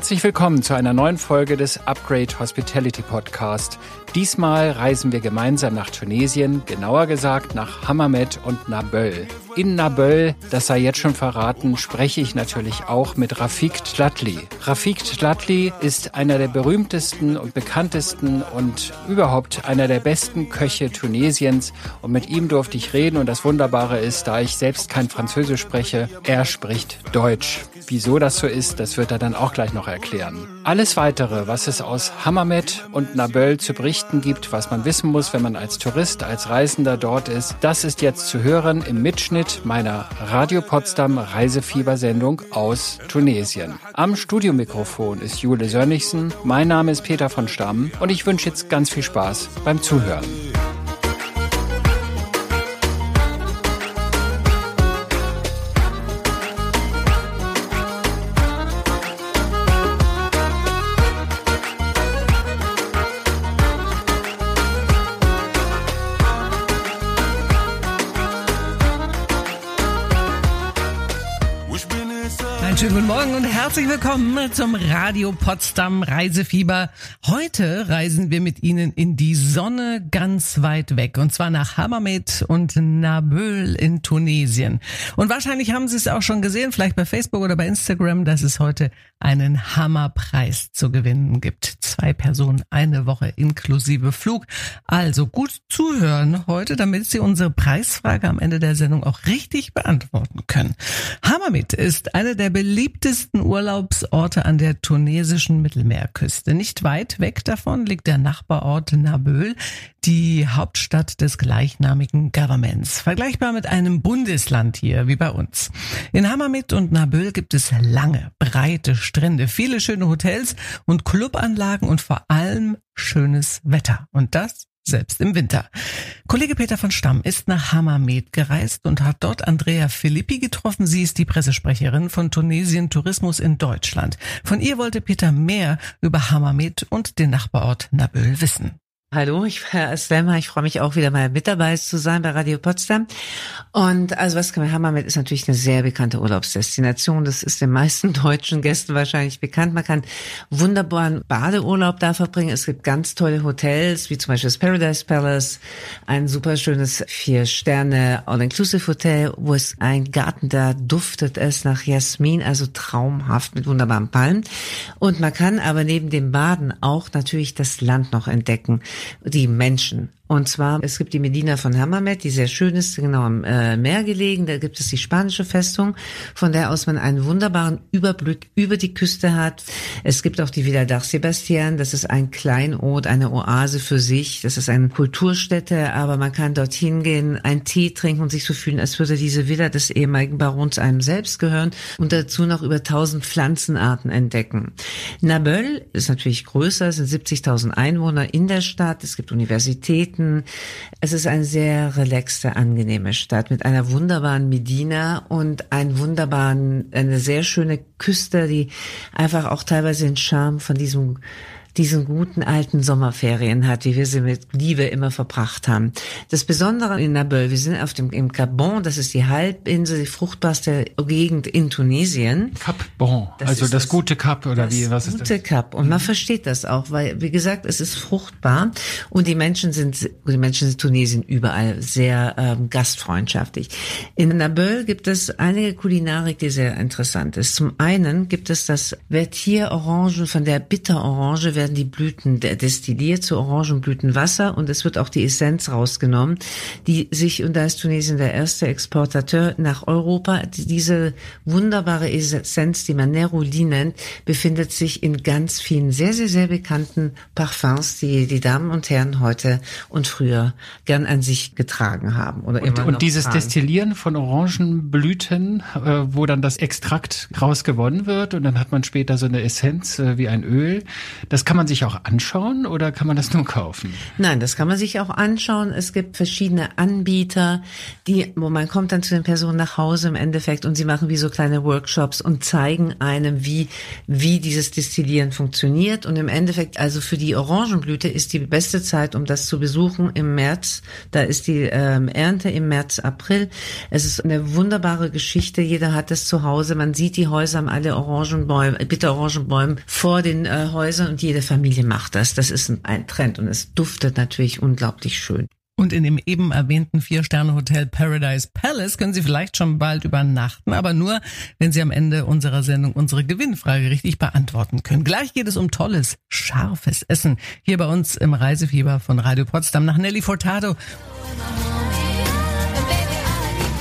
Herzlich willkommen zu einer neuen Folge des Upgrade Hospitality Podcast. Diesmal reisen wir gemeinsam nach Tunesien, genauer gesagt nach Hammamet und Naböll. In Naböll, das sei jetzt schon verraten, spreche ich natürlich auch mit Rafik Tlatli. Rafik Tlatli ist einer der berühmtesten und bekanntesten und überhaupt einer der besten Köche Tunesiens und mit ihm durfte ich reden und das Wunderbare ist, da ich selbst kein Französisch spreche, er spricht Deutsch. Wieso das so ist, das wird er dann auch gleich noch erklären. Alles weitere, was es aus Hammamet und Naböll zu berichten gibt, was man wissen muss, wenn man als Tourist, als Reisender dort ist, das ist jetzt zu hören im Mitschnitt meiner Radio Potsdam Reisefiebersendung aus Tunesien. Am Studiomikrofon ist Jule Sönnigsen, mein Name ist Peter von Stamm und ich wünsche jetzt ganz viel Spaß beim Zuhören. Herzlich willkommen zum Radio Potsdam Reisefieber. Heute reisen wir mit Ihnen in die Sonne ganz weit weg und zwar nach Hammamet und Naböl in Tunesien. Und wahrscheinlich haben Sie es auch schon gesehen, vielleicht bei Facebook oder bei Instagram, dass es heute einen Hammerpreis zu gewinnen gibt. Zwei Personen, eine Woche inklusive Flug. Also gut zuhören heute, damit Sie unsere Preisfrage am Ende der Sendung auch richtig beantworten können. Hammamet ist eine der beliebtesten Urlaubsorte an der tunesischen Mittelmeerküste. Nicht weit weg davon liegt der Nachbarort Naböl, die Hauptstadt des gleichnamigen Governments. Vergleichbar mit einem Bundesland hier, wie bei uns. In Hammamet und Naböl gibt es lange, breite Strände, viele schöne Hotels und Clubanlagen und vor allem schönes Wetter. Und das selbst im Winter. Kollege Peter von Stamm ist nach Hammamet gereist und hat dort Andrea Filippi getroffen. Sie ist die Pressesprecherin von Tunesien Tourismus in Deutschland. Von ihr wollte Peter mehr über Hammamet und den Nachbarort Naböl wissen. Hallo, ich bin Herr Selma. Ich freue mich auch wieder mal mit dabei zu sein bei Radio Potsdam. Und also was kann man haben mit ist natürlich eine sehr bekannte Urlaubsdestination. Das ist den meisten deutschen Gästen wahrscheinlich bekannt. Man kann wunderbaren Badeurlaub da verbringen. Es gibt ganz tolle Hotels, wie zum Beispiel das Paradise Palace, ein super schönes Vier-Sterne All-Inclusive-Hotel, wo es ein Garten, da duftet es nach Jasmin, also traumhaft mit wunderbaren Palmen. Und man kann aber neben dem Baden auch natürlich das Land noch entdecken die Menschen. Und zwar, es gibt die Medina von Hammamet, die sehr schön ist, genau am äh, Meer gelegen. Da gibt es die spanische Festung, von der aus man einen wunderbaren Überblick über die Küste hat. Es gibt auch die Villa d'Arc Sebastian. Das ist ein Kleinod, eine Oase für sich. Das ist eine Kulturstätte, aber man kann dorthin gehen, einen Tee trinken und sich so fühlen, als würde diese Villa des ehemaligen Barons einem selbst gehören und dazu noch über tausend Pflanzenarten entdecken. Naböll ist natürlich größer, es sind 70.000 Einwohner in der Stadt. Es gibt Universitäten, Städten. Es ist eine sehr relaxte, angenehme Stadt mit einer wunderbaren Medina und einen wunderbaren, eine sehr schöne Küste, die einfach auch teilweise den Charme von diesem diesen guten alten Sommerferien hat, wie wir sie mit Liebe immer verbracht haben. Das Besondere in Naböl, wir sind auf dem im Cap Bon, das ist die Halbinsel, die fruchtbarste Gegend in Tunesien. Cap Bon, das also das, das, gute Kap oder wie was ist das? Gute Kap und man mhm. versteht das auch, weil wie gesagt, es ist fruchtbar und die Menschen sind die Menschen in Tunesien überall sehr ähm, gastfreundschaftlich. In Naböl gibt es einige Kulinarik, die sehr interessant ist. Zum einen gibt es das Vertier Orange von der Bitterorange werden die Blüten destilliert zu Orangenblütenwasser und es wird auch die Essenz rausgenommen, die sich, und da ist Tunesien der erste Exportateur nach Europa, diese wunderbare Essenz, die man Neroli nennt, befindet sich in ganz vielen sehr, sehr, sehr bekannten Parfums, die die Damen und Herren heute und früher gern an sich getragen haben. Oder und, immer und dieses tragen. Destillieren von Orangenblüten, äh, wo dann das Extrakt rausgewonnen wird und dann hat man später so eine Essenz äh, wie ein Öl, das kann man sich auch anschauen oder kann man das nur kaufen? Nein, das kann man sich auch anschauen. Es gibt verschiedene Anbieter, die, wo man kommt dann zu den Personen nach Hause im Endeffekt und sie machen wie so kleine Workshops und zeigen einem, wie, wie dieses Destillieren funktioniert. Und im Endeffekt, also für die Orangenblüte ist die beste Zeit, um das zu besuchen im März. Da ist die ähm, Ernte im März, April. Es ist eine wunderbare Geschichte. Jeder hat es zu Hause. Man sieht die Häuser haben alle Orangenbäume, bitte Orangenbäume vor den äh, Häusern und jede Familie macht das. Das ist ein, Trend und es duftet natürlich unglaublich schön. Und in dem eben erwähnten Vier-Sterne-Hotel Paradise Palace können Sie vielleicht schon bald übernachten, aber nur, wenn Sie am Ende unserer Sendung unsere Gewinnfrage richtig beantworten können. Gleich geht es um tolles, scharfes Essen. Hier bei uns im Reisefieber von Radio Potsdam nach Nelly Furtado.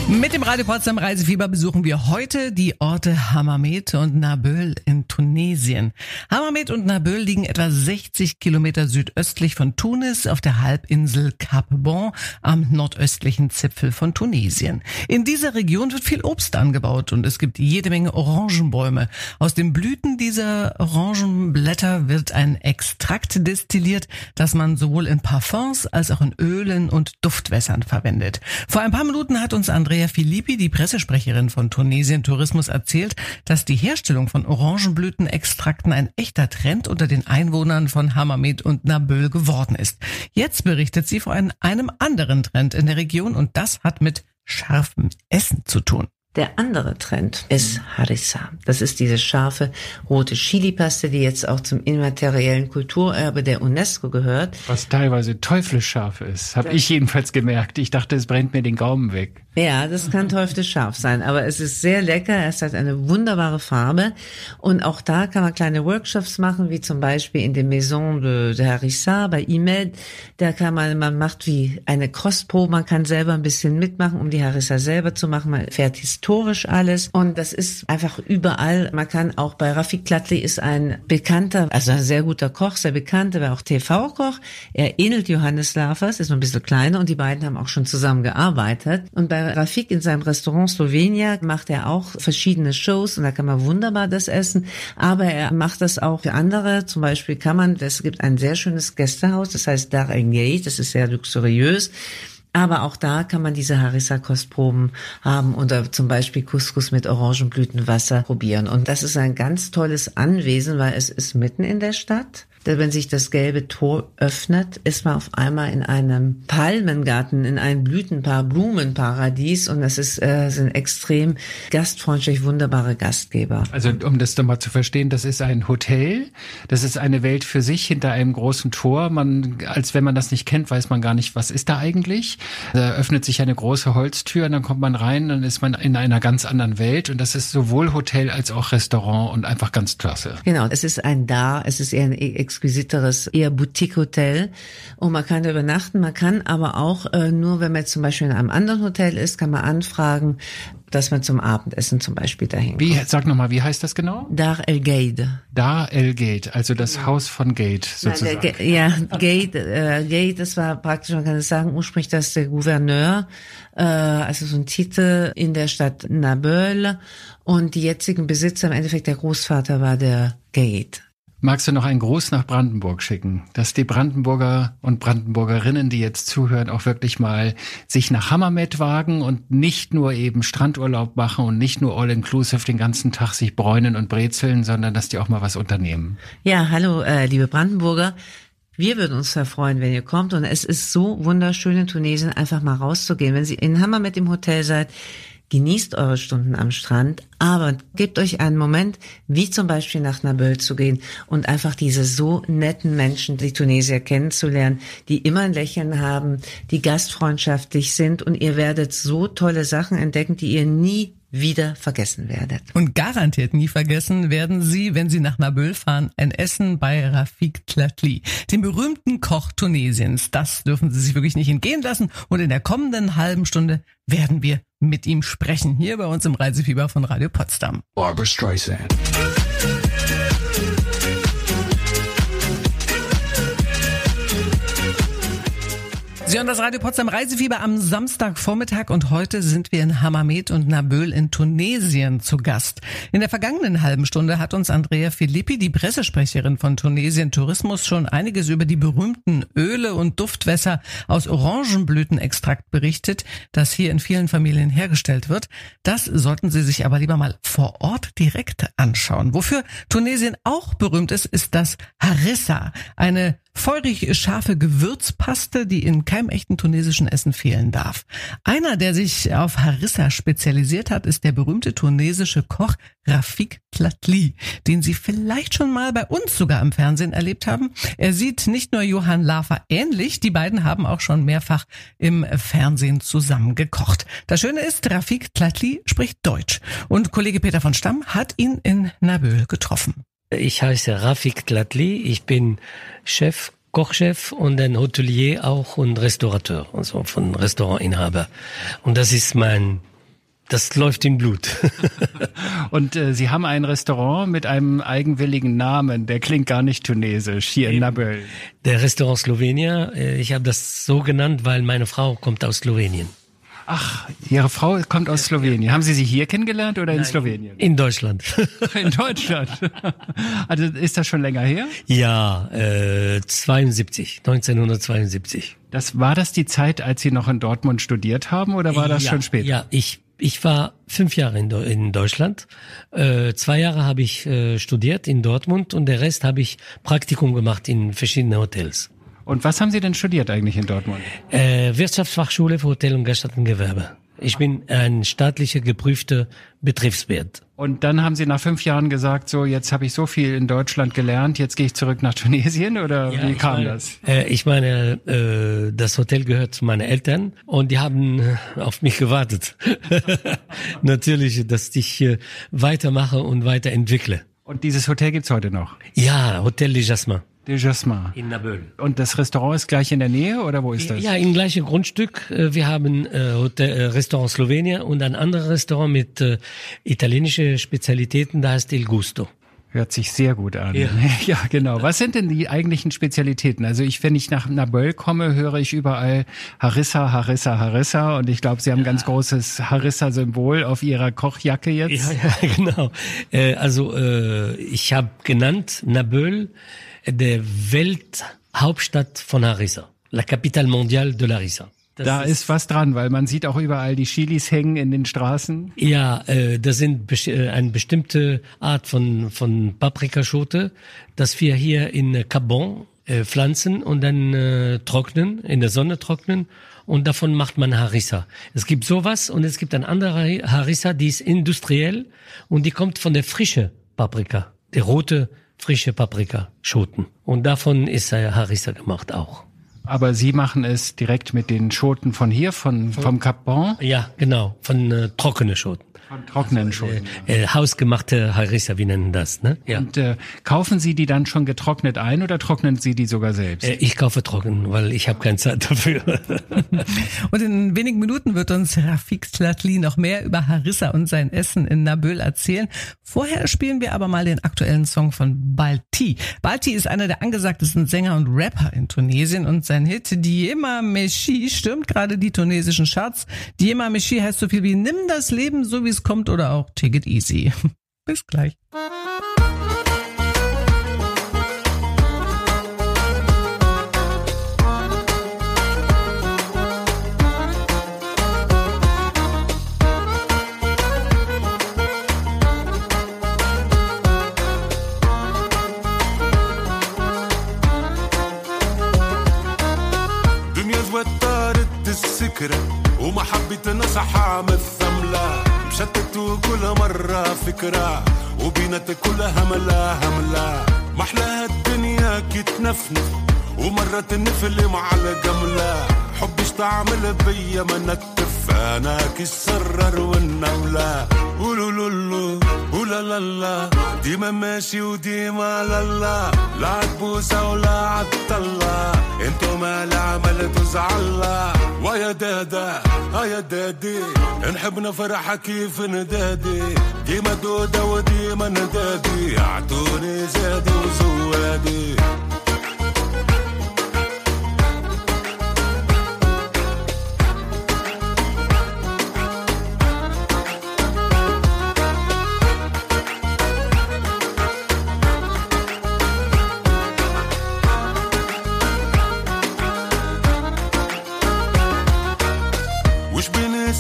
Mit dem Radio Potsdam Reisefieber besuchen wir heute die Orte Hammamet und Nabeul in Tunesien. Hammamet und Nabeul liegen etwa 60 Kilometer südöstlich von Tunis auf der Halbinsel Cap Bon am nordöstlichen Zipfel von Tunesien. In dieser Region wird viel Obst angebaut und es gibt jede Menge Orangenbäume. Aus den Blüten dieser Orangenblätter wird ein Extrakt destilliert, das man sowohl in Parfums als auch in Ölen und Duftwässern verwendet. Vor ein paar Minuten hat uns Andrea Andrea Filippi, die Pressesprecherin von Tunesien Tourismus, erzählt, dass die Herstellung von Orangenblütenextrakten ein echter Trend unter den Einwohnern von Hammamet und Nabeul geworden ist. Jetzt berichtet sie von einem anderen Trend in der Region und das hat mit scharfem Essen zu tun. Der andere Trend ist Harissa. Das ist diese scharfe rote Chili-Paste, die jetzt auch zum immateriellen Kulturerbe der UNESCO gehört. Was teilweise teuflisch scharf ist, habe ich jedenfalls gemerkt. Ich dachte, es brennt mir den Gaumen weg. Ja, das kann teuflisch scharf sein, aber es ist sehr lecker. Es hat eine wunderbare Farbe und auch da kann man kleine Workshops machen, wie zum Beispiel in der Maison de, de Harissa bei IMED. Da kann man, man macht wie eine Kostprobe, man kann selber ein bisschen mitmachen, um die Harissa selber zu machen. Man fährt historisch alles und das ist einfach überall. Man kann auch bei Rafik Klatli ist ein bekannter, also ein sehr guter Koch, sehr bekannter, aber auch TV-Koch. Er ähnelt Johannes Lafers, ist nur ein bisschen kleiner und die beiden haben auch schon zusammen gearbeitet und bei Rafik in seinem Restaurant Slovenia macht er auch verschiedene Shows und da kann man wunderbar das essen. Aber er macht das auch für andere. Zum Beispiel kann man, es gibt ein sehr schönes Gästehaus, das heißt Dar El Gate, das ist sehr luxuriös. Aber auch da kann man diese Harissa-Kostproben haben oder zum Beispiel Couscous mit Orangenblütenwasser probieren. Und das ist ein ganz tolles Anwesen, weil es ist mitten in der Stadt wenn sich das gelbe Tor öffnet, ist man auf einmal in einem Palmengarten, in einem Blütenpaar, Blumenparadies und das ist, äh, sind extrem gastfreundlich, wunderbare Gastgeber. Also um das nochmal zu verstehen, das ist ein Hotel, das ist eine Welt für sich hinter einem großen Tor. Man, als wenn man das nicht kennt, weiß man gar nicht, was ist da eigentlich. Da öffnet sich eine große Holztür und dann kommt man rein, dann ist man in einer ganz anderen Welt und das ist sowohl Hotel als auch Restaurant und einfach ganz klasse. Genau, es ist ein Da, es ist eher ein exquisiteres, eher Boutique-Hotel. Und man kann da übernachten, man kann aber auch äh, nur, wenn man jetzt zum Beispiel in einem anderen Hotel ist, kann man anfragen, dass man zum Abendessen zum Beispiel dahin Wie, sag nochmal, wie heißt das genau? Dar El Gate. Dar El Gate, also das ja. Haus von Gate sozusagen. Nein, ja, Gate, äh, Gate, das war praktisch, man kann es sagen, ursprünglich das der Gouverneur, äh, also so ein Titel in der Stadt Nabeul und die jetzigen Besitzer, im Endeffekt der Großvater war der Gate. Magst du noch einen Gruß nach Brandenburg schicken, dass die Brandenburger und Brandenburgerinnen, die jetzt zuhören, auch wirklich mal sich nach Hammermet wagen und nicht nur eben Strandurlaub machen und nicht nur all-inclusive den ganzen Tag sich bräunen und brezeln, sondern dass die auch mal was unternehmen? Ja, hallo, äh, liebe Brandenburger. Wir würden uns sehr freuen, wenn ihr kommt. Und es ist so wunderschön in Tunesien, einfach mal rauszugehen. Wenn Sie in Hammermet im Hotel seid, Genießt eure Stunden am Strand, aber gebt euch einen Moment, wie zum Beispiel nach Nabeul zu gehen und einfach diese so netten Menschen, die Tunesier kennenzulernen, die immer ein Lächeln haben, die gastfreundschaftlich sind und ihr werdet so tolle Sachen entdecken, die ihr nie wieder vergessen werdet. Und garantiert nie vergessen werden Sie, wenn Sie nach Nabeul fahren, ein Essen bei Rafik Tlatli, dem berühmten Koch Tunesiens. Das dürfen Sie sich wirklich nicht entgehen lassen. Und in der kommenden halben Stunde werden wir mit ihm sprechen, hier bei uns im Reisefieber von Radio Potsdam. Barbara Streisand. Sie hören das Radio Potsdam Reisefieber am Samstagvormittag und heute sind wir in Hammamet und Naböl in Tunesien zu Gast. In der vergangenen halben Stunde hat uns Andrea Filippi, die Pressesprecherin von Tunesien Tourismus, schon einiges über die berühmten Öle und Duftwässer aus Orangenblütenextrakt berichtet, das hier in vielen Familien hergestellt wird. Das sollten Sie sich aber lieber mal vor Ort direkt anschauen. Wofür Tunesien auch berühmt ist, ist das Harissa, eine feurig scharfe Gewürzpaste, die in keinem echten tunesischen Essen fehlen darf. Einer, der sich auf Harissa spezialisiert hat, ist der berühmte tunesische Koch Rafik Tlatli, den Sie vielleicht schon mal bei uns sogar im Fernsehen erlebt haben. Er sieht nicht nur Johann Lafer ähnlich, die beiden haben auch schon mehrfach im Fernsehen zusammen gekocht. Das Schöne ist, Rafik Tlatli spricht Deutsch und Kollege Peter von Stamm hat ihn in Naböl getroffen. Ich heiße Rafik Tlatli, ich bin Chef, Kochchef und ein Hotelier auch und Restaurateur, also von Restaurantinhaber. Und das ist mein das läuft im Blut. und äh, Sie haben ein Restaurant mit einem eigenwilligen Namen, der klingt gar nicht tunesisch, hier in Naböl. Der Restaurant Slowenia, äh, ich habe das so genannt, weil meine Frau kommt aus Slowenien. Ach, Ihre Frau kommt aus Slowenien. Haben Sie sie hier kennengelernt oder in Nein, Slowenien? In Deutschland. In Deutschland. Also ist das schon länger her? Ja, äh, 72, 1972. Das war das die Zeit, als Sie noch in Dortmund studiert haben oder war das ja, schon später? Ja, ich ich war fünf Jahre in, in Deutschland. Äh, zwei Jahre habe ich äh, studiert in Dortmund und der Rest habe ich Praktikum gemacht in verschiedenen Hotels. Und was haben Sie denn studiert eigentlich in Dortmund? Äh, Wirtschaftsfachschule für Hotel- und Gaststättengewerbe. Ich bin ein staatlicher geprüfter Betriebswirt. Und dann haben Sie nach fünf Jahren gesagt, so jetzt habe ich so viel in Deutschland gelernt, jetzt gehe ich zurück nach Tunesien oder ja, wie kam meine, das? Äh, ich meine, äh, das Hotel gehört zu meinen Eltern und die haben auf mich gewartet. Natürlich, dass ich äh, weitermache und weiterentwickle. Und dieses Hotel gibt's heute noch? Ja, Hotel de Jasmin. De Jasmin. In Naböl. Und das Restaurant ist gleich in der Nähe oder wo ist das? Ja, im gleichen Grundstück. Äh, wir haben äh, Hotel, äh, Restaurant Slowenien und ein anderes Restaurant mit italienischen Spezialitäten, da heißt Il Gusto. Hört sich sehr gut an. Ja. ja, genau. Was sind denn die eigentlichen Spezialitäten? Also ich, wenn ich nach Naböl komme, höre ich überall Harissa, Harissa, Harissa. Und ich glaube, Sie haben ein ganz großes Harissa-Symbol auf Ihrer Kochjacke jetzt. Ja, ja genau. Äh, also äh, ich habe genannt Naböl der Welthauptstadt von Harissa. La capitale mondiale de Larissa. Das da ist, was dran, weil man sieht auch überall die Chilis hängen in den Straßen. Ja, äh, das sind äh, eine bestimmte Art von von Paprikaschote, das wir hier in Cabon äh, pflanzen und dann äh, trocknen, in der Sonne trocknen und davon macht man Harissa. Es gibt sowas und es gibt ein anderer Harissa, die ist industriell und die kommt von der frische Paprika, der rote frische Paprikaschoten. Und davon ist Harissa gemacht auch. Aber Sie machen es direkt mit den Schoten von hier, von, vom Cap Bon? Ja, genau, von äh, trockene Schoten. Von trockenen Schoten. Äh, äh, hausgemachte Harissa, wie nennen das, ne? Ja. Und äh, kaufen Sie die dann schon getrocknet ein oder trocknen Sie die sogar selbst? Äh, ich kaufe trocken, weil ich habe keine Zeit dafür. und in wenigen Minuten wird uns Rafik Slatli noch mehr über Harissa und sein Essen in Naböl erzählen. Vorher spielen wir aber mal den aktuellen Song von Balti. Balti ist einer der angesagtesten Sänger und Rapper in Tunesien und sein Hit Diema Meshi stürmt gerade die tunesischen Charts. Diema Meshi heißt so viel wie Nimm das Leben so wie es kommt oder auch Take it easy. Bis gleich. دنيا زوترت السكرة وما حبيت نصحى من الثملة مشتت وكل مرة فكرة وبينات كلها هملة هملة محلاها الدنيا كي تنفنف ومرة تنفل مع الجملة حبش تعمل بيا ما نكتف أنا كي السرر والنولة. قولوا ولا لا لا ديما ماشي وديما لا لا لا عتبوسة ولا عالطلة انتو ما لا عملتوا زعلة ويا دادا يا دادي. نحب نفرح كيف ندادي. ديما دودة وديما ندادي. اعطوني زادي وزوادي.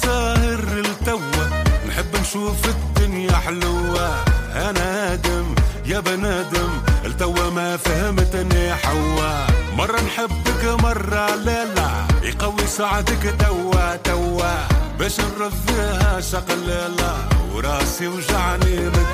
ساهر التوا نحب نشوف الدنيا حلوة. أنا آدم يا بنادم التوا ما فهمتني حوا مرة نحبك مرة لا لا. يقوي سعدك توا توا باش نرضيها شقلالة وراسي وجعني من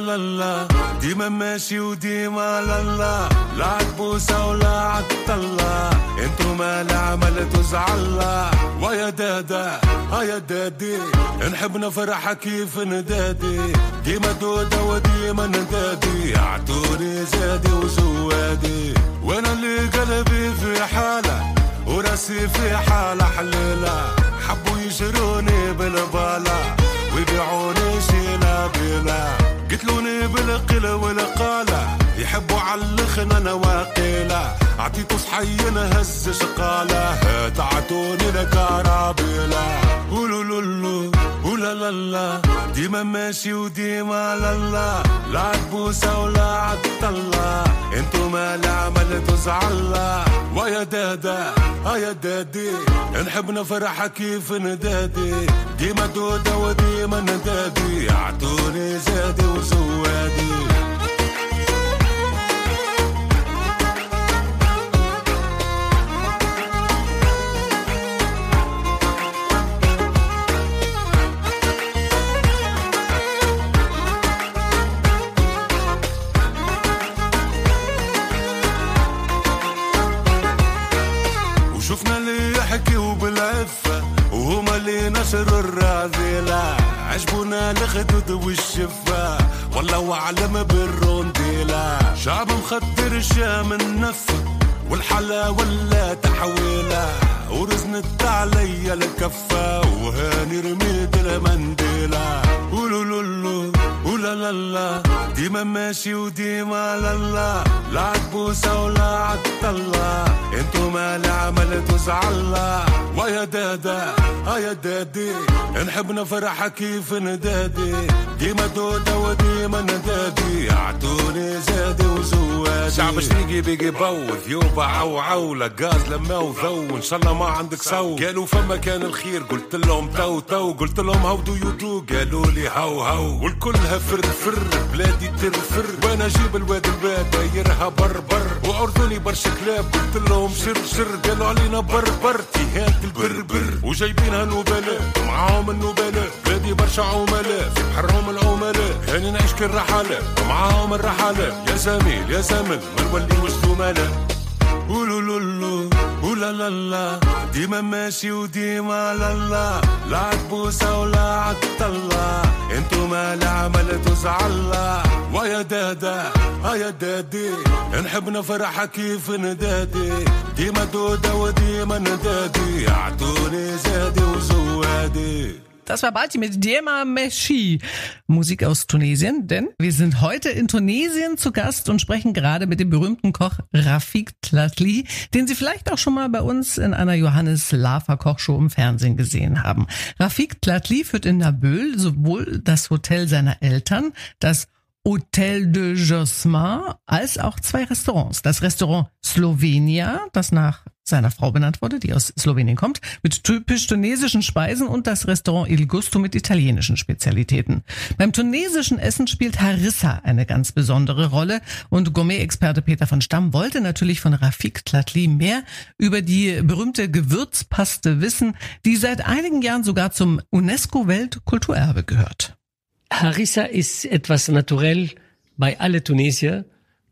لا لا ديما ماشي وديما لا لا لا عتبوسة ولا عتطلة انتو ما العمل تزعلا ويا دادا هيا دادي نحب نفرح كيف ندادي ديما دودة وديما ندادي اعطوني زادي وزوادي وأنا اللي قلبي في حالة وراسي في حالة حليلة حبوا يشروني بالبالة ويبيعوني شيلة بلا قتلوني بالقلة والقالة يحبوا علخنا أنا واقيلة عطيته صحي هز شقالة تعتوني لكرابيلة قولوا لولو ولا لا لا. ديما ماشي وديما لا لا. عتبوسة ولا عتطلة انتو ما العمل تزعلا ويا دادا هيا دادي نحب نفرح كيف ندادي. ديما دودة وديما ندادي. اعطوني زادي وزوادي علي نشر الرذيلة عجبونا الخدود والشفا ولو علم بالرونديلة. شعب مخدر شام النفة والحلا ولا تحويلة. ورزنت عليا الكفة وهاني رميت المنديلة قولوا لولو ولا لا لا ديما ماشي وديما لا لا. لا ولا عتطلة انتو ما العمل تزعلا. ويا دادا هيا دادي نحب نفرح كيف ندادي. ديما دودة وديما ندادي. اعطوني زادي وزوادي شعب شريقي بيجي بوث يوبا عو عو لقاز لما وذو إن شاء الله ما عندك سو قالوا فما كان الخير قلت لهم تو تو قلت لهم هاو دو يو دو قالوا لي هاو هاو والكلها فر فر بلادي ترفر. وأنا أجيب الواد الباد دايرها بربر. واردني برشا كلاب قلت لهم شر شر. قالوا علينا بربر تيهات البربر. وجايبينها نوبلاء معاهم النوبلاء بلادي برشا عملاء في بحرهم العملاء. هاني نعيش كالرحالة ومعاهم الرحالة. يا زميل يا زمن ما نوليوش زملاء. قولوا ولا لا لا ديما ماشي وديما لا لا لا عتبوسة ولا عتطلة انتو ما العمل تزعلا ويا دادا هيا دادي نحب نفرح كيف ندادي ديما دودة وديما ندادي اعطوني زادي وزوادي Das war Balti mit Diema Meshi. Musik aus Tunesien, denn wir sind heute in Tunesien zu Gast und sprechen gerade mit dem berühmten Koch Rafik Tlatli, den Sie vielleicht auch schon mal bei uns in einer Johannes Lava Kochshow im Fernsehen gesehen haben. Rafik Tlatli führt in Nabil sowohl das Hotel seiner Eltern, das Hotel de Josmin, als auch zwei Restaurants. Das Restaurant Slovenia, das nach seiner Frau benannt wurde, die aus Slowenien kommt, mit typisch tunesischen Speisen und das Restaurant Il Gusto mit italienischen Spezialitäten. Beim tunesischen Essen spielt Harissa eine ganz besondere Rolle und Gourmet-Experte Peter von Stamm wollte natürlich von Rafik Tlatli mehr über die berühmte Gewürzpaste wissen, die seit einigen Jahren sogar zum UNESCO-Weltkulturerbe gehört. Harissa ist etwas naturell bei alle Tunesier.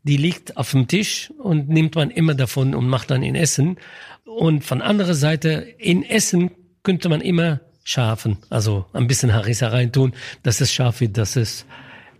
Die liegt auf dem Tisch und nimmt man immer davon und macht dann in Essen. Und von anderer Seite, in Essen könnte man immer scharfen, also ein bisschen Harissa reintun, dass es scharf wird, dass es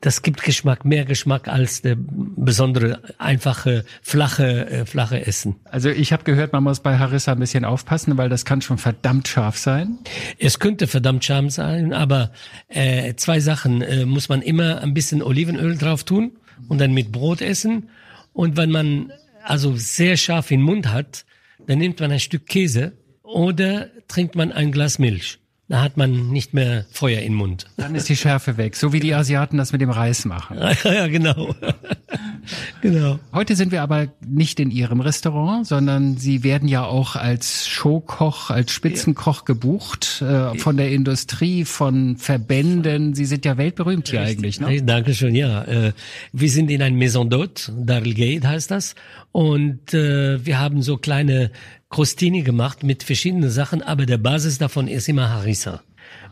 das gibt Geschmack, mehr Geschmack als der besondere, einfache, flache, äh, flache Essen. Also ich habe gehört, man muss bei Harissa ein bisschen aufpassen, weil das kann schon verdammt scharf sein. Es könnte verdammt scharf sein, aber äh, zwei Sachen äh, muss man immer ein bisschen Olivenöl drauf tun und dann mit Brot essen. Und wenn man also sehr scharf im Mund hat, dann nimmt man ein Stück Käse oder trinkt man ein Glas Milch. Da hat man nicht mehr Feuer im Mund. Dann ist die Schärfe weg, so wie die Asiaten das mit dem Reis machen. ja, genau. Genau. Heute sind wir aber nicht in Ihrem Restaurant, sondern Sie werden ja auch als Showkoch, als Spitzenkoch gebucht äh, von der Industrie, von Verbänden. Sie sind ja weltberühmt hier eigentlich, ne? Dankeschön, ja. Äh, wir sind in ein Maison d'Hôte, Darl Gate heißt das. Und äh, wir haben so kleine Crostini gemacht mit verschiedenen Sachen, aber der Basis davon ist immer Harissa.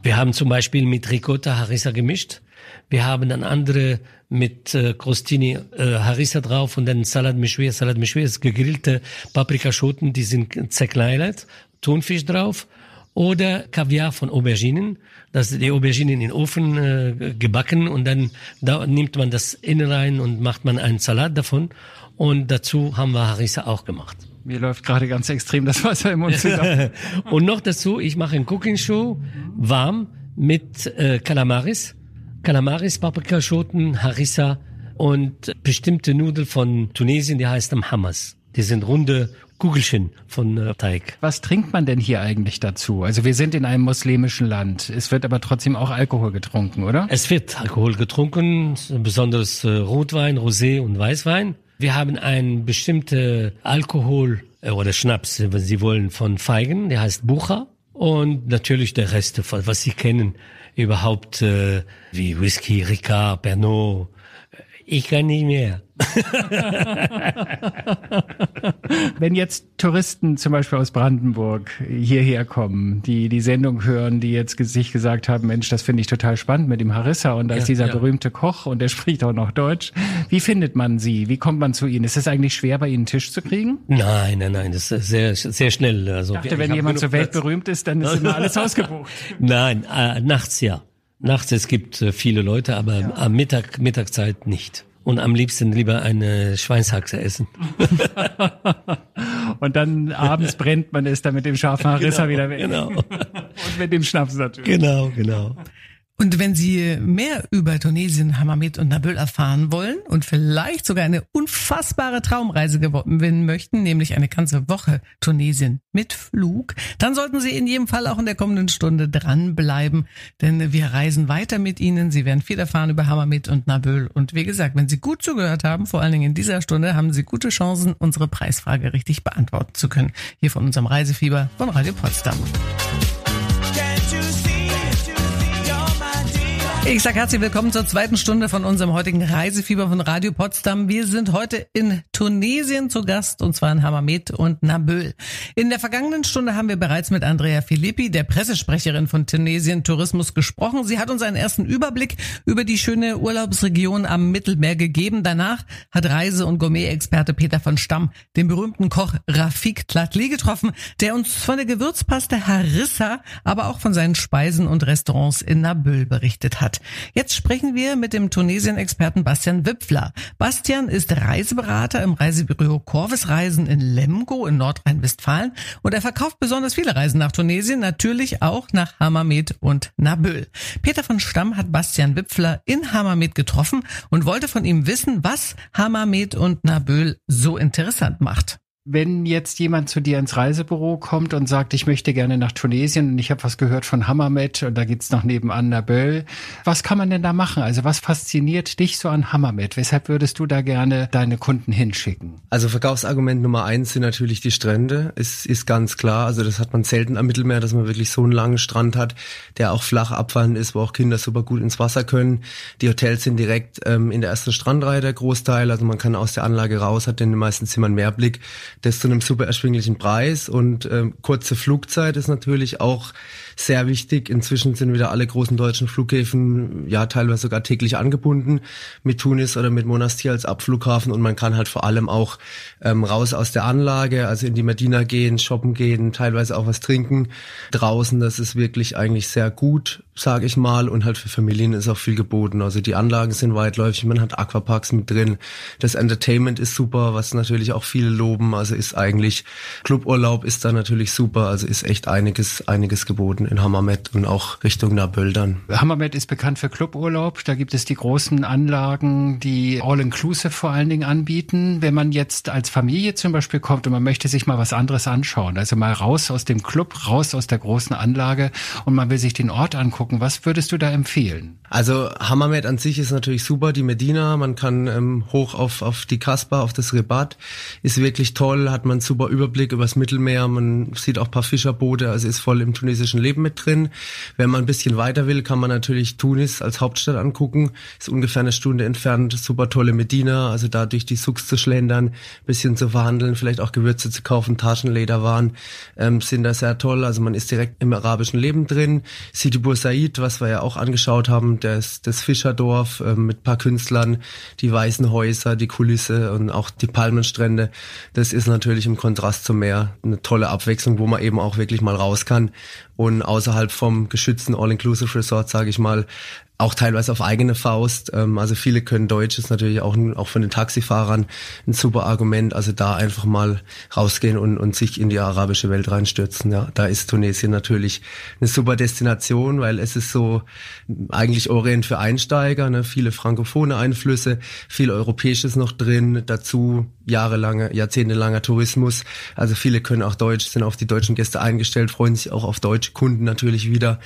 Wir haben zum Beispiel mit Ricotta Harissa gemischt. Wir haben dann andere mit äh, Crostini äh, Harissa drauf und dann Salat Meshwi. Salat Meshwi ist gegrillte Paprikaschoten, die sind zerkleinert, Thunfisch drauf oder Kaviar von Auberginen. Das ist die Auberginen in den Ofen äh, gebacken und dann da nimmt man das innen rein und macht man einen Salat davon. Und dazu haben wir Harissa auch gemacht. Mir läuft gerade ganz extrem das Wasser im Mund zusammen. und noch dazu, ich mache ein Cooking Show warm mit äh, Calamaris. Calamaris, Paprikaschoten, Harissa und bestimmte Nudeln von Tunesien, die heißt am Hamas. Die sind runde Kugelchen von äh, Teig. Was trinkt man denn hier eigentlich dazu? Also wir sind in einem muslimischen Land. Es wird aber trotzdem auch Alkohol getrunken, oder? Es wird Alkohol getrunken, besonders äh, Rotwein, Rosé und Weißwein. Wir haben ein bestimmte Alkohol äh, oder Schnaps, wenn Sie wollen, von Feigen, der heißt Bucha. Und natürlich der Rest, was Sie kennen, überhaupt äh, wie Whisky, Ricard, Pernod. Ich kann nicht mehr. Wenn jetzt Touristen zum Beispiel aus Brandenburg hierher kommen, die die Sendung hören, die jetzt sich gesagt haben, Mensch, das finde ich total spannend mit dem Harissa und da ist dieser ja. berühmte Koch und der spricht auch noch Deutsch. Wie findet man sie? Wie kommt man zu ihnen? Ist es eigentlich schwer, bei ihnen einen Tisch zu kriegen? Nein, nein, nein, das ist sehr, sehr schnell. Also, ich dachte, wenn jemand so weltberühmt ist, dann ist immer alles ausgebucht. Nein, äh, nachts ja. Nachts, es gibt äh, viele Leute, aber ja. am Mittag, Mittagszeit nicht und am liebsten lieber eine Schweinshaxe essen. und dann abends brennt man es dann mit dem scharfen Harissa genau, wieder weg. Genau. und mit dem Schnaps natürlich. Genau, genau. Und wenn Sie mehr über Tunesien, Hammamet und Nabil erfahren wollen und vielleicht sogar eine unfassbare Traumreise gewinnen möchten, nämlich eine ganze Woche Tunesien mit Flug, dann sollten Sie in jedem Fall auch in der kommenden Stunde dranbleiben, denn wir reisen weiter mit Ihnen. Sie werden viel erfahren über Hammamet und Nabil. Und wie gesagt, wenn Sie gut zugehört haben, vor allen Dingen in dieser Stunde, haben Sie gute Chancen, unsere Preisfrage richtig beantworten zu können. Hier von unserem Reisefieber von Radio Potsdam. Ich sage herzlich willkommen zur zweiten Stunde von unserem heutigen Reisefieber von Radio Potsdam. Wir sind heute in Tunesien zu Gast und zwar in Hammamet und Nabil. In der vergangenen Stunde haben wir bereits mit Andrea Filippi, der Pressesprecherin von Tunesien Tourismus, gesprochen. Sie hat uns einen ersten Überblick über die schöne Urlaubsregion am Mittelmeer gegeben. Danach hat Reise- und Gourmet-Experte Peter von Stamm den berühmten Koch Rafik Tlatli getroffen, der uns von der Gewürzpaste Harissa, aber auch von seinen Speisen und Restaurants in Nabil berichtet hat hat. Jetzt sprechen wir mit dem Tunesien-Experten Bastian Wipfler. Bastian ist Reiseberater im Reisebüro Corvis Reisen in Lemgo in Nordrhein-Westfalen und er verkauft besonders viele Reisen nach Tunesien, natürlich auch nach Hammamet und Nabil. Peter von Stamm hat Bastian Wipfler in Hammamet getroffen und wollte von ihm wissen, was Hammamet und Nabil so interessant macht. Wenn jetzt jemand zu dir ins Reisebüro kommt und sagt, ich möchte gerne nach Tunesien und ich habe was gehört von Hammamet und da geht's noch nebenan Naböl, was kann man denn da machen? Also was fasziniert dich so an Hammamet? Weshalb würdest du da gerne deine Kunden hinschicken? Also Verkaufsargument Nummer eins sind natürlich die Strände. Es ist ganz klar, also das hat man selten am Mittelmeer, dass man wirklich so einen langen Strand hat, der auch flach abfallend ist, wo auch Kinder super gut ins Wasser können. Die Hotels sind direkt ähm, in der ersten Strandreihe der Großteil, also man kann aus der Anlage raus, hat in den meisten Zimmern Mehrblick das zu einem super erschwinglichen Preis. Und ähm, kurze Flugzeit ist natürlich auch sehr wichtig. Inzwischen sind wieder alle großen deutschen Flughäfen ja teilweise sogar täglich angebunden mit Tunis oder mit Monastir als Abflughafen und man kann halt vor allem auch ähm, raus aus der Anlage, also in die Medina gehen, shoppen gehen, teilweise auch was trinken draußen. Das ist wirklich eigentlich sehr gut, sage ich mal, und halt für Familien ist auch viel geboten. Also die Anlagen sind weitläufig, man hat Aquaparks mit drin, das Entertainment ist super, was natürlich auch viele loben. Also ist eigentlich Cluburlaub ist da natürlich super, also ist echt einiges einiges geboten in, Hammamet und auch Richtung Naböl dann. Hammamet ist bekannt für Cluburlaub. Da gibt es die großen Anlagen, die All-Inclusive vor allen Dingen anbieten. Wenn man jetzt als Familie zum Beispiel kommt und man möchte sich mal was anderes anschauen, also mal raus aus dem Club, raus aus der großen Anlage und man will sich den Ort angucken, angucken. Was würdest du da empfehlen? Also Hammermet an sich ist natürlich super, die Medina, man kann ähm, hoch auf, auf die Kasper, auf das Rebat, ist wirklich toll, hat man einen super Überblick übers Mittelmeer, man sieht auch paar Fischerboote, also ist voll im tunesischen Leben mit drin. Wenn man ein bisschen weiter will, kann man natürlich Tunis als Hauptstadt angucken, ist ungefähr eine Stunde entfernt, super tolle Medina, also da durch die Sucks zu schlendern, bisschen zu verhandeln, vielleicht auch Gewürze zu kaufen, Taschenlederwaren, ähm, sind da sehr toll, also man ist direkt im arabischen Leben drin. Sidi Said, was wir ja auch angeschaut haben, das, das Fischerdorf äh, mit paar Künstlern, die weißen Häuser, die Kulisse und auch die Palmenstrände. Das ist natürlich im Kontrast zum Meer eine tolle Abwechslung, wo man eben auch wirklich mal raus kann und außerhalb vom geschützten All-Inclusive Resort, sage ich mal, auch teilweise auf eigene Faust. Ähm, also viele können Deutsch, ist natürlich auch, auch von den Taxifahrern ein super Argument. Also da einfach mal rausgehen und, und sich in die arabische Welt reinstürzen. Ja, da ist Tunesien natürlich eine super Destination, weil es ist so eigentlich Orient für Einsteiger, ne? viele frankophone Einflüsse, viel Europäisches noch drin, dazu jahrelange, jahrzehntelanger Tourismus. Also viele können auch Deutsch, sind auf die deutschen Gäste eingestellt, freuen sich auch auf deutsche Kunden natürlich wieder.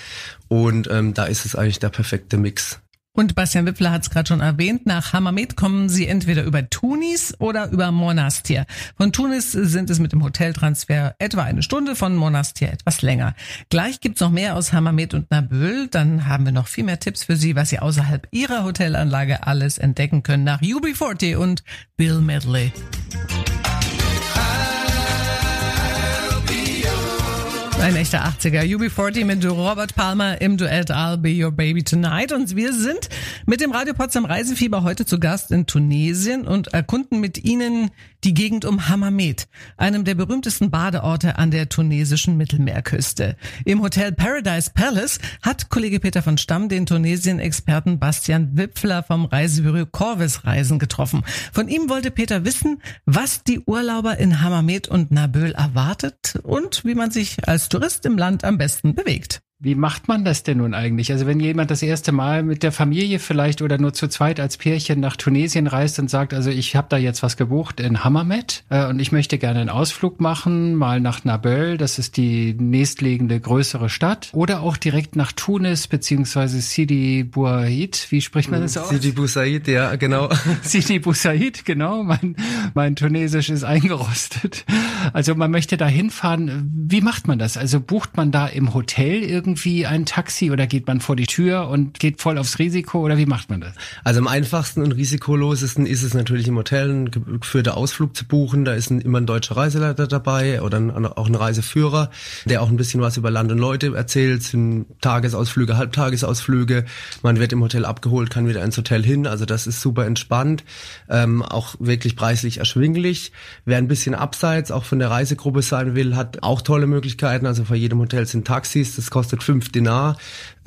Und ähm, da ist es eigentlich der perfekte Mix. Und Bastian Wippler hat es gerade schon erwähnt, nach Hammamet kommen Sie entweder über Tunis oder über Monastir. Von Tunis sind es mit dem Hoteltransfer etwa eine Stunde, von Monastir etwas länger. Gleich gibt's noch mehr aus Hammamet und Nabil. Dann haben wir noch viel mehr Tipps für Sie, was Sie außerhalb Ihrer Hotelanlage alles entdecken können nach UB40 und Bill Medley. Ein echter 80er. UB40 mit Robert Palmer im Duett I'll Be Your Baby Tonight. Und wir sind mit dem Radio Potsdam Reisefieber heute zu Gast in Tunesien und erkunden mit Ihnen die Gegend um Hammamet, einem der berühmtesten Badeorte an der tunesischen Mittelmeerküste. Im Hotel Paradise Palace hat Kollege Peter von Stamm den Tunesien-Experten Bastian Wipfler vom Reisebüro Corvis Reisen getroffen. Von ihm wollte Peter wissen, was die Urlauber in Hammamet und Naböl erwartet und wie man sich als Tourist im Land am besten bewegt. Wie macht man das denn nun eigentlich? Also wenn jemand das erste Mal mit der Familie vielleicht oder nur zu zweit als Pärchen nach Tunesien reist und sagt, also ich habe da jetzt was gebucht in Hammamet äh, und ich möchte gerne einen Ausflug machen, mal nach Nabel, das ist die nächstliegende größere Stadt, oder auch direkt nach Tunis beziehungsweise Sidi Bouaid, wie spricht man das aus? Sidi Bousaid, ja, genau. Sidi Bousaid, genau. Mein, mein Tunesisch ist eingerostet. Also man möchte da hinfahren. Wie macht man das? Also bucht man da im Hotel irgendwie irgendwie ein Taxi oder geht man vor die Tür und geht voll aufs Risiko oder wie macht man das? Also am einfachsten und risikolosesten ist es natürlich im Hotel einen geführten Ausflug zu buchen. Da ist ein, immer ein deutscher Reiseleiter dabei oder ein, auch ein Reiseführer, der auch ein bisschen was über Land und Leute erzählt, sind Tagesausflüge, Halbtagesausflüge. Man wird im Hotel abgeholt, kann wieder ins Hotel hin. Also das ist super entspannt, ähm, auch wirklich preislich erschwinglich. Wer ein bisschen abseits auch von der Reisegruppe sein will, hat auch tolle Möglichkeiten. Also vor jedem Hotel sind Taxis, das kostet kostet fünf Dinar,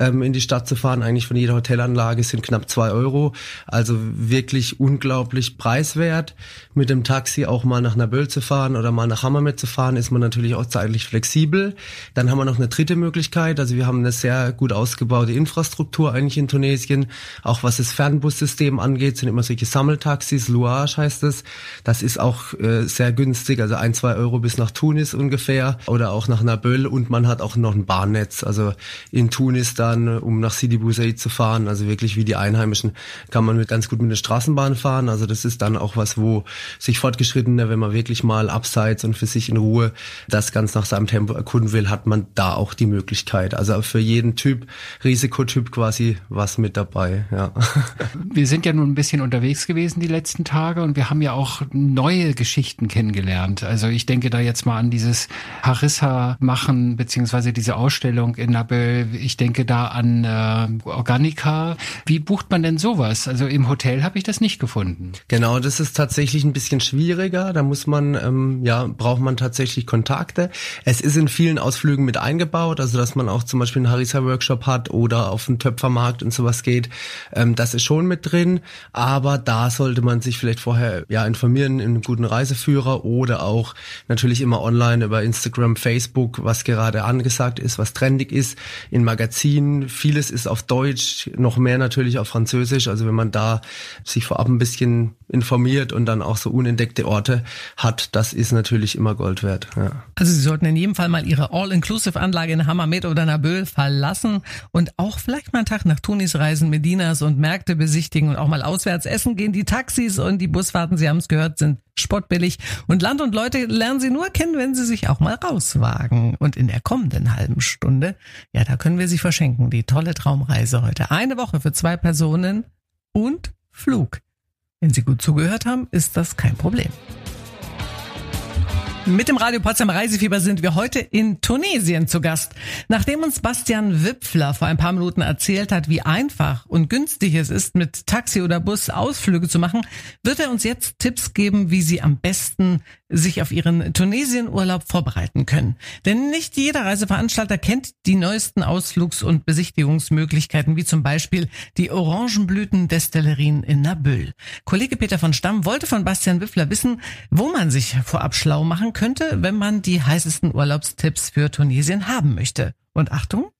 ähm, in die Stadt zu fahren. Eigentlich von jeder Hotelanlage sind knapp zwei Euro. Also wirklich unglaublich preiswert. Mit dem Taxi auch mal nach Naböl zu fahren oder mal nach Hammamet zu fahren, ist man natürlich auch zeitlich flexibel. Dann haben wir noch eine dritte Möglichkeit. Also wir haben eine sehr gut ausgebaute Infrastruktur eigentlich in Tunesien. Auch was das Fernbussystem angeht, sind immer solche Sammeltaxis. Louage heißt es. Das ist auch äh, sehr günstig. Also ein, zwei Euro bis nach Tunis ungefähr oder auch nach Naböl. Und man hat auch noch ein Bahnnetz. Also in Tunis da dann, um nach Sidi Bouzid zu fahren. Also wirklich wie die Einheimischen kann man mit ganz gut mit der Straßenbahn fahren. Also das ist dann auch was, wo sich Fortgeschrittene, wenn man wirklich mal abseits und für sich in Ruhe das ganz nach seinem Tempo erkunden will, hat man da auch die Möglichkeit. Also für jeden Typ, Risikotyp quasi was mit dabei. Ja. Wir sind ja nun ein bisschen unterwegs gewesen die letzten Tage und wir haben ja auch neue Geschichten kennengelernt. Also ich denke da jetzt mal an dieses Harissa machen beziehungsweise diese Ausstellung in Nabel. Ich denke da an äh, Organica. Wie bucht man denn sowas? Also im Hotel habe ich das nicht gefunden. Genau, das ist tatsächlich ein bisschen schwieriger. Da muss man, ähm, ja, braucht man tatsächlich Kontakte. Es ist in vielen Ausflügen mit eingebaut, also dass man auch zum Beispiel einen Harissa-Workshop hat oder auf einen Töpfermarkt und sowas geht. Ähm, das ist schon mit drin, aber da sollte man sich vielleicht vorher ja informieren in einem guten Reiseführer oder auch natürlich immer online über Instagram, Facebook, was gerade angesagt ist, was trendig ist, in Magazinen. Vieles ist auf Deutsch, noch mehr natürlich auf Französisch. Also wenn man da sich vorab ein bisschen informiert und dann auch so unentdeckte Orte hat, das ist natürlich immer Gold wert. Ja. Also Sie sollten in jedem Fall mal Ihre All-Inclusive-Anlage in Hammamet oder Naböl verlassen und auch vielleicht mal einen Tag nach Tunis reisen, Medinas und Märkte besichtigen und auch mal auswärts essen gehen. Die Taxis und die Busfahrten, Sie haben es gehört, sind spottbillig. Und Land und Leute lernen Sie nur kennen, wenn Sie sich auch mal rauswagen. Und in der kommenden halben Stunde, ja, da können wir Sie verschenken. Die tolle Traumreise heute. Eine Woche für zwei Personen und Flug. Wenn Sie gut zugehört haben, ist das kein Problem. Mit dem Radio Potsdam Reisefieber sind wir heute in Tunesien zu Gast. Nachdem uns Bastian Wipfler vor ein paar Minuten erzählt hat, wie einfach und günstig es ist, mit Taxi oder Bus Ausflüge zu machen, wird er uns jetzt Tipps geben, wie Sie am besten sich auf Ihren Tunesienurlaub vorbereiten können. Denn nicht jeder Reiseveranstalter kennt die neuesten Ausflugs- und Besichtigungsmöglichkeiten, wie zum Beispiel die Orangenblüten-Destillerien in Nabül. Kollege Peter von Stamm wollte von Bastian Wipfler wissen, wo man sich vorab schlau machen könnte, wenn man die heißesten Urlaubstipps für Tunesien haben möchte. Und Achtung,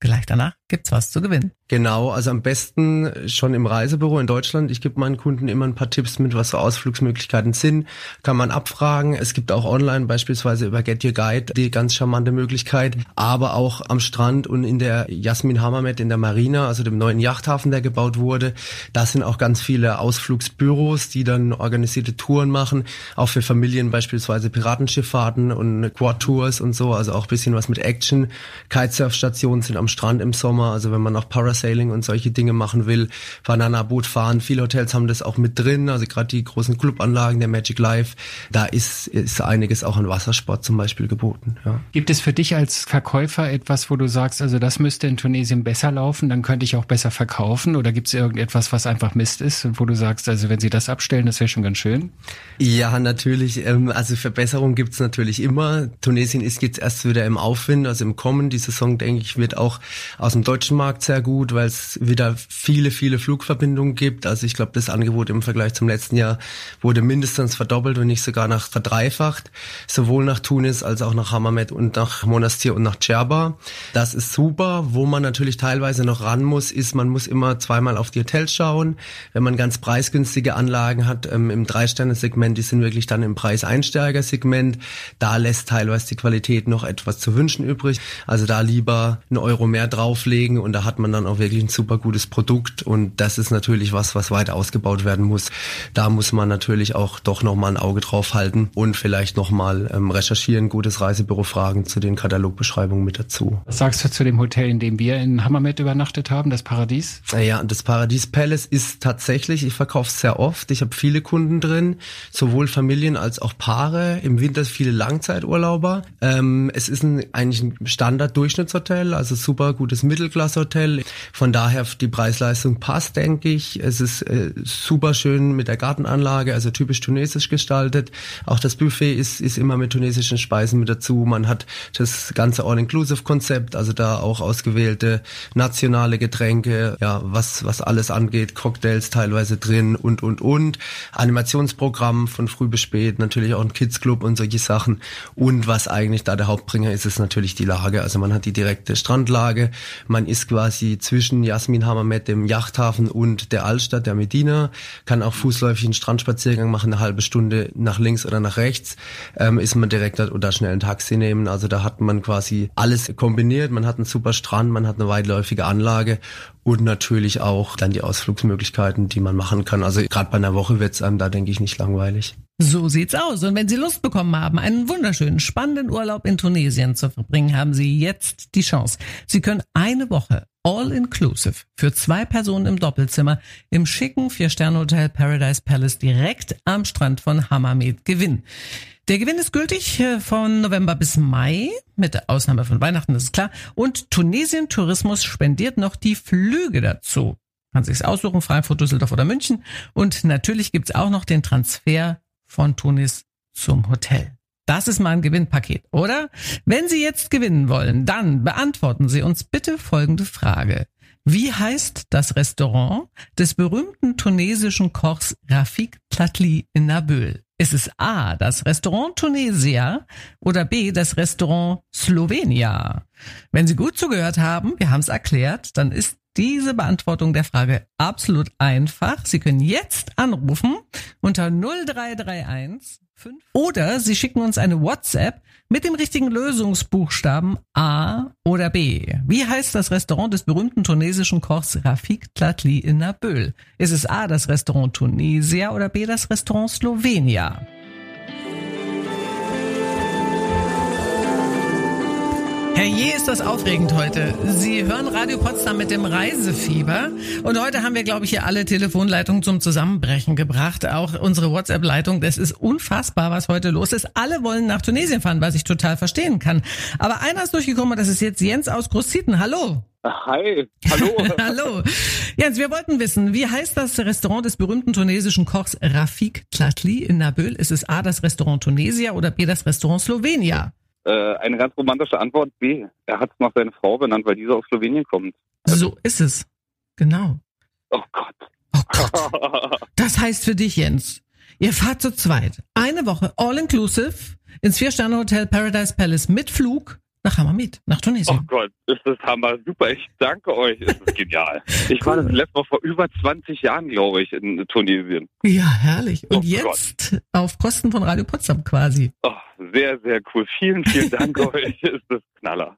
gleich danach gibt's was zu gewinnen. Genau, also am besten schon im Reisebüro in Deutschland. Ich gebe meinen Kunden immer ein paar Tipps mit, was so Ausflugsmöglichkeiten sind. Kann man abfragen. Es gibt auch online beispielsweise über Get Your Guide die ganz charmante Möglichkeit. Aber auch am Strand und in der Jasmin Hammermet in der Marina, also dem neuen Yachthafen, der gebaut wurde. Da sind auch ganz viele Ausflugsbüros, die dann organisierte Touren machen. Auch für Familien beispielsweise Piratenschifffahrten und Quad-Tours und so. Also auch bisschen was mit Action. Kitesurfstationen sind am Strand im Sommer. Also wenn man auch Parasailing und solche Dinge machen will, Banana-Boot fahren. Viele Hotels haben das auch mit drin, also gerade die großen Clubanlagen der Magic Life. Da ist, ist einiges auch an Wassersport zum Beispiel geboten. Ja. Gibt es für dich als Verkäufer etwas, wo du sagst, also das müsste in Tunesien besser laufen, dann könnte ich auch besser verkaufen? Oder gibt es irgendetwas, was einfach Mist ist und wo du sagst, also wenn sie das abstellen, das wäre schon ganz schön? Ja, natürlich. Ähm, also Verbesserungen gibt's natürlich immer. Tunesien ist jetzt erst wieder im Aufwind, also im Kommen. Die Saison, denke ich, wird auch aus dem deutschen Markt sehr gut gut, weil es wieder viele, viele Flugverbindungen gibt. Also ich glaube, das Angebot im Vergleich zum letzten Jahr wurde mindestens verdoppelt und nicht sogar nach verdreifacht. Sowohl nach Tunis als auch nach Hammamet und nach Monastir und nach Djerba. Das ist super. Wo man natürlich teilweise noch ran muss, ist, man muss immer zweimal auf die Hotels schauen. Wenn man ganz preisgünstige Anlagen hat ähm, im Drei-Sterne-Segment, die sind wirklich dann im Preiseinsteiger-Segment. Da lässt teilweise die Qualität noch etwas zu wünschen übrig. Also da lieber einen Euro mehr drauflegen und da hat man dann auch wirklich ein super gutes Produkt und das ist natürlich was, was weiter ausgebaut werden muss. Da muss man natürlich auch doch nochmal ein Auge drauf halten und vielleicht nochmal ähm, recherchieren, gutes Reisebüro fragen zu den Katalogbeschreibungen mit dazu. Was sagst du zu dem Hotel, in dem wir in Hammermet übernachtet haben, das Paradies? Ja, das Paradies Palace ist tatsächlich, ich verkaufe es sehr oft, ich habe viele Kunden drin, sowohl Familien als auch Paare, im Winter viele Langzeiturlauber. Ähm, es ist ein, eigentlich ein Standard-Durchschnittshotel, also super gutes Mittelklasse-Hotel. Von daher die Preis-Leistung passt, denke ich. Es ist äh, super schön mit der Gartenanlage, also typisch tunesisch gestaltet. Auch das Buffet ist, ist immer mit tunesischen Speisen mit dazu. Man hat das ganze All-Inclusive-Konzept, also da auch ausgewählte nationale Getränke, ja, was, was alles angeht, Cocktails teilweise drin und, und, und. Animationsprogramm von früh bis spät, natürlich auch ein Kids-Club und solche Sachen. Und was eigentlich da der Hauptbringer ist, ist natürlich die Lage. Also man hat die direkte Strandlage, man ist quasi zwischen Jasmin Hammermet, dem Yachthafen und der Altstadt, der Medina, kann auch fußläufig einen Strandspaziergang machen, eine halbe Stunde nach links oder nach rechts, ähm, ist man direkt dort oder schnell ein Taxi nehmen. Also da hat man quasi alles kombiniert. Man hat einen super Strand, man hat eine weitläufige Anlage und natürlich auch dann die Ausflugsmöglichkeiten, die man machen kann. Also gerade bei einer Woche wird's einem da, denke ich, nicht langweilig. So sieht's aus. Und wenn Sie Lust bekommen haben, einen wunderschönen, spannenden Urlaub in Tunesien zu verbringen, haben Sie jetzt die Chance. Sie können eine Woche all-inclusive für zwei Personen im Doppelzimmer im schicken Vier-Sterne-Hotel Paradise Palace direkt am Strand von Hammamet gewinnen. Der Gewinn ist gültig äh, von November bis Mai, mit Ausnahme von Weihnachten, das ist klar. Und Tunesien Tourismus spendiert noch die Flüge dazu. Kann sich's aussuchen, Frankfurt, Düsseldorf oder München. Und natürlich gibt's auch noch den Transfer von Tunis zum Hotel. Das ist mal ein Gewinnpaket, oder? Wenn Sie jetzt gewinnen wollen, dann beantworten Sie uns bitte folgende Frage. Wie heißt das Restaurant des berühmten tunesischen Kochs Rafik Tlatli in Nabül? Ist es A, das Restaurant Tunesia oder B, das Restaurant Slovenia? Wenn Sie gut zugehört haben, wir haben es erklärt, dann ist diese Beantwortung der Frage absolut einfach. Sie können jetzt anrufen unter 0331 5 oder Sie schicken uns eine WhatsApp mit dem richtigen Lösungsbuchstaben A oder B. Wie heißt das Restaurant des berühmten tunesischen Kochs Rafik Tlatli in Naböl? Ist es A das Restaurant Tunesia oder B das Restaurant Slovenia? Herrje, ist das aufregend heute. Sie hören Radio Potsdam mit dem Reisefieber. Und heute haben wir, glaube ich, hier alle Telefonleitungen zum Zusammenbrechen gebracht. Auch unsere WhatsApp-Leitung. Das ist unfassbar, was heute los ist. Alle wollen nach Tunesien fahren, was ich total verstehen kann. Aber einer ist durchgekommen, das ist jetzt Jens aus Großzieten. Hallo. Hi, hallo. Hallo. Jens, wir wollten wissen, wie heißt das Restaurant des berühmten tunesischen Kochs Rafik Tlatli in Nabil? Ist es A, das Restaurant Tunesia oder B, das Restaurant Slovenia? Äh, eine ganz romantische Antwort B. Er hat es nach seiner Frau benannt, weil diese aus Slowenien kommt. So ist es. Genau. Oh Gott. Oh Gott. Das heißt für dich, Jens, ihr fahrt zu zweit eine Woche all-inclusive ins Vier-Sterne-Hotel Paradise Palace mit Flug nach Hammamet, nach Oh Tunesien. Gott, ist das Hammer. Super, ich danke euch. Es ist genial. Ich war das letzte Mal vor über 20 Jahren, glaube ich, in Tunesien. Ja, herrlich. Und Oh jetzt auf Kosten von Radio Potsdam quasi. Oh, sehr, sehr cool. Vielen, vielen Dank euch. Ist das Knaller.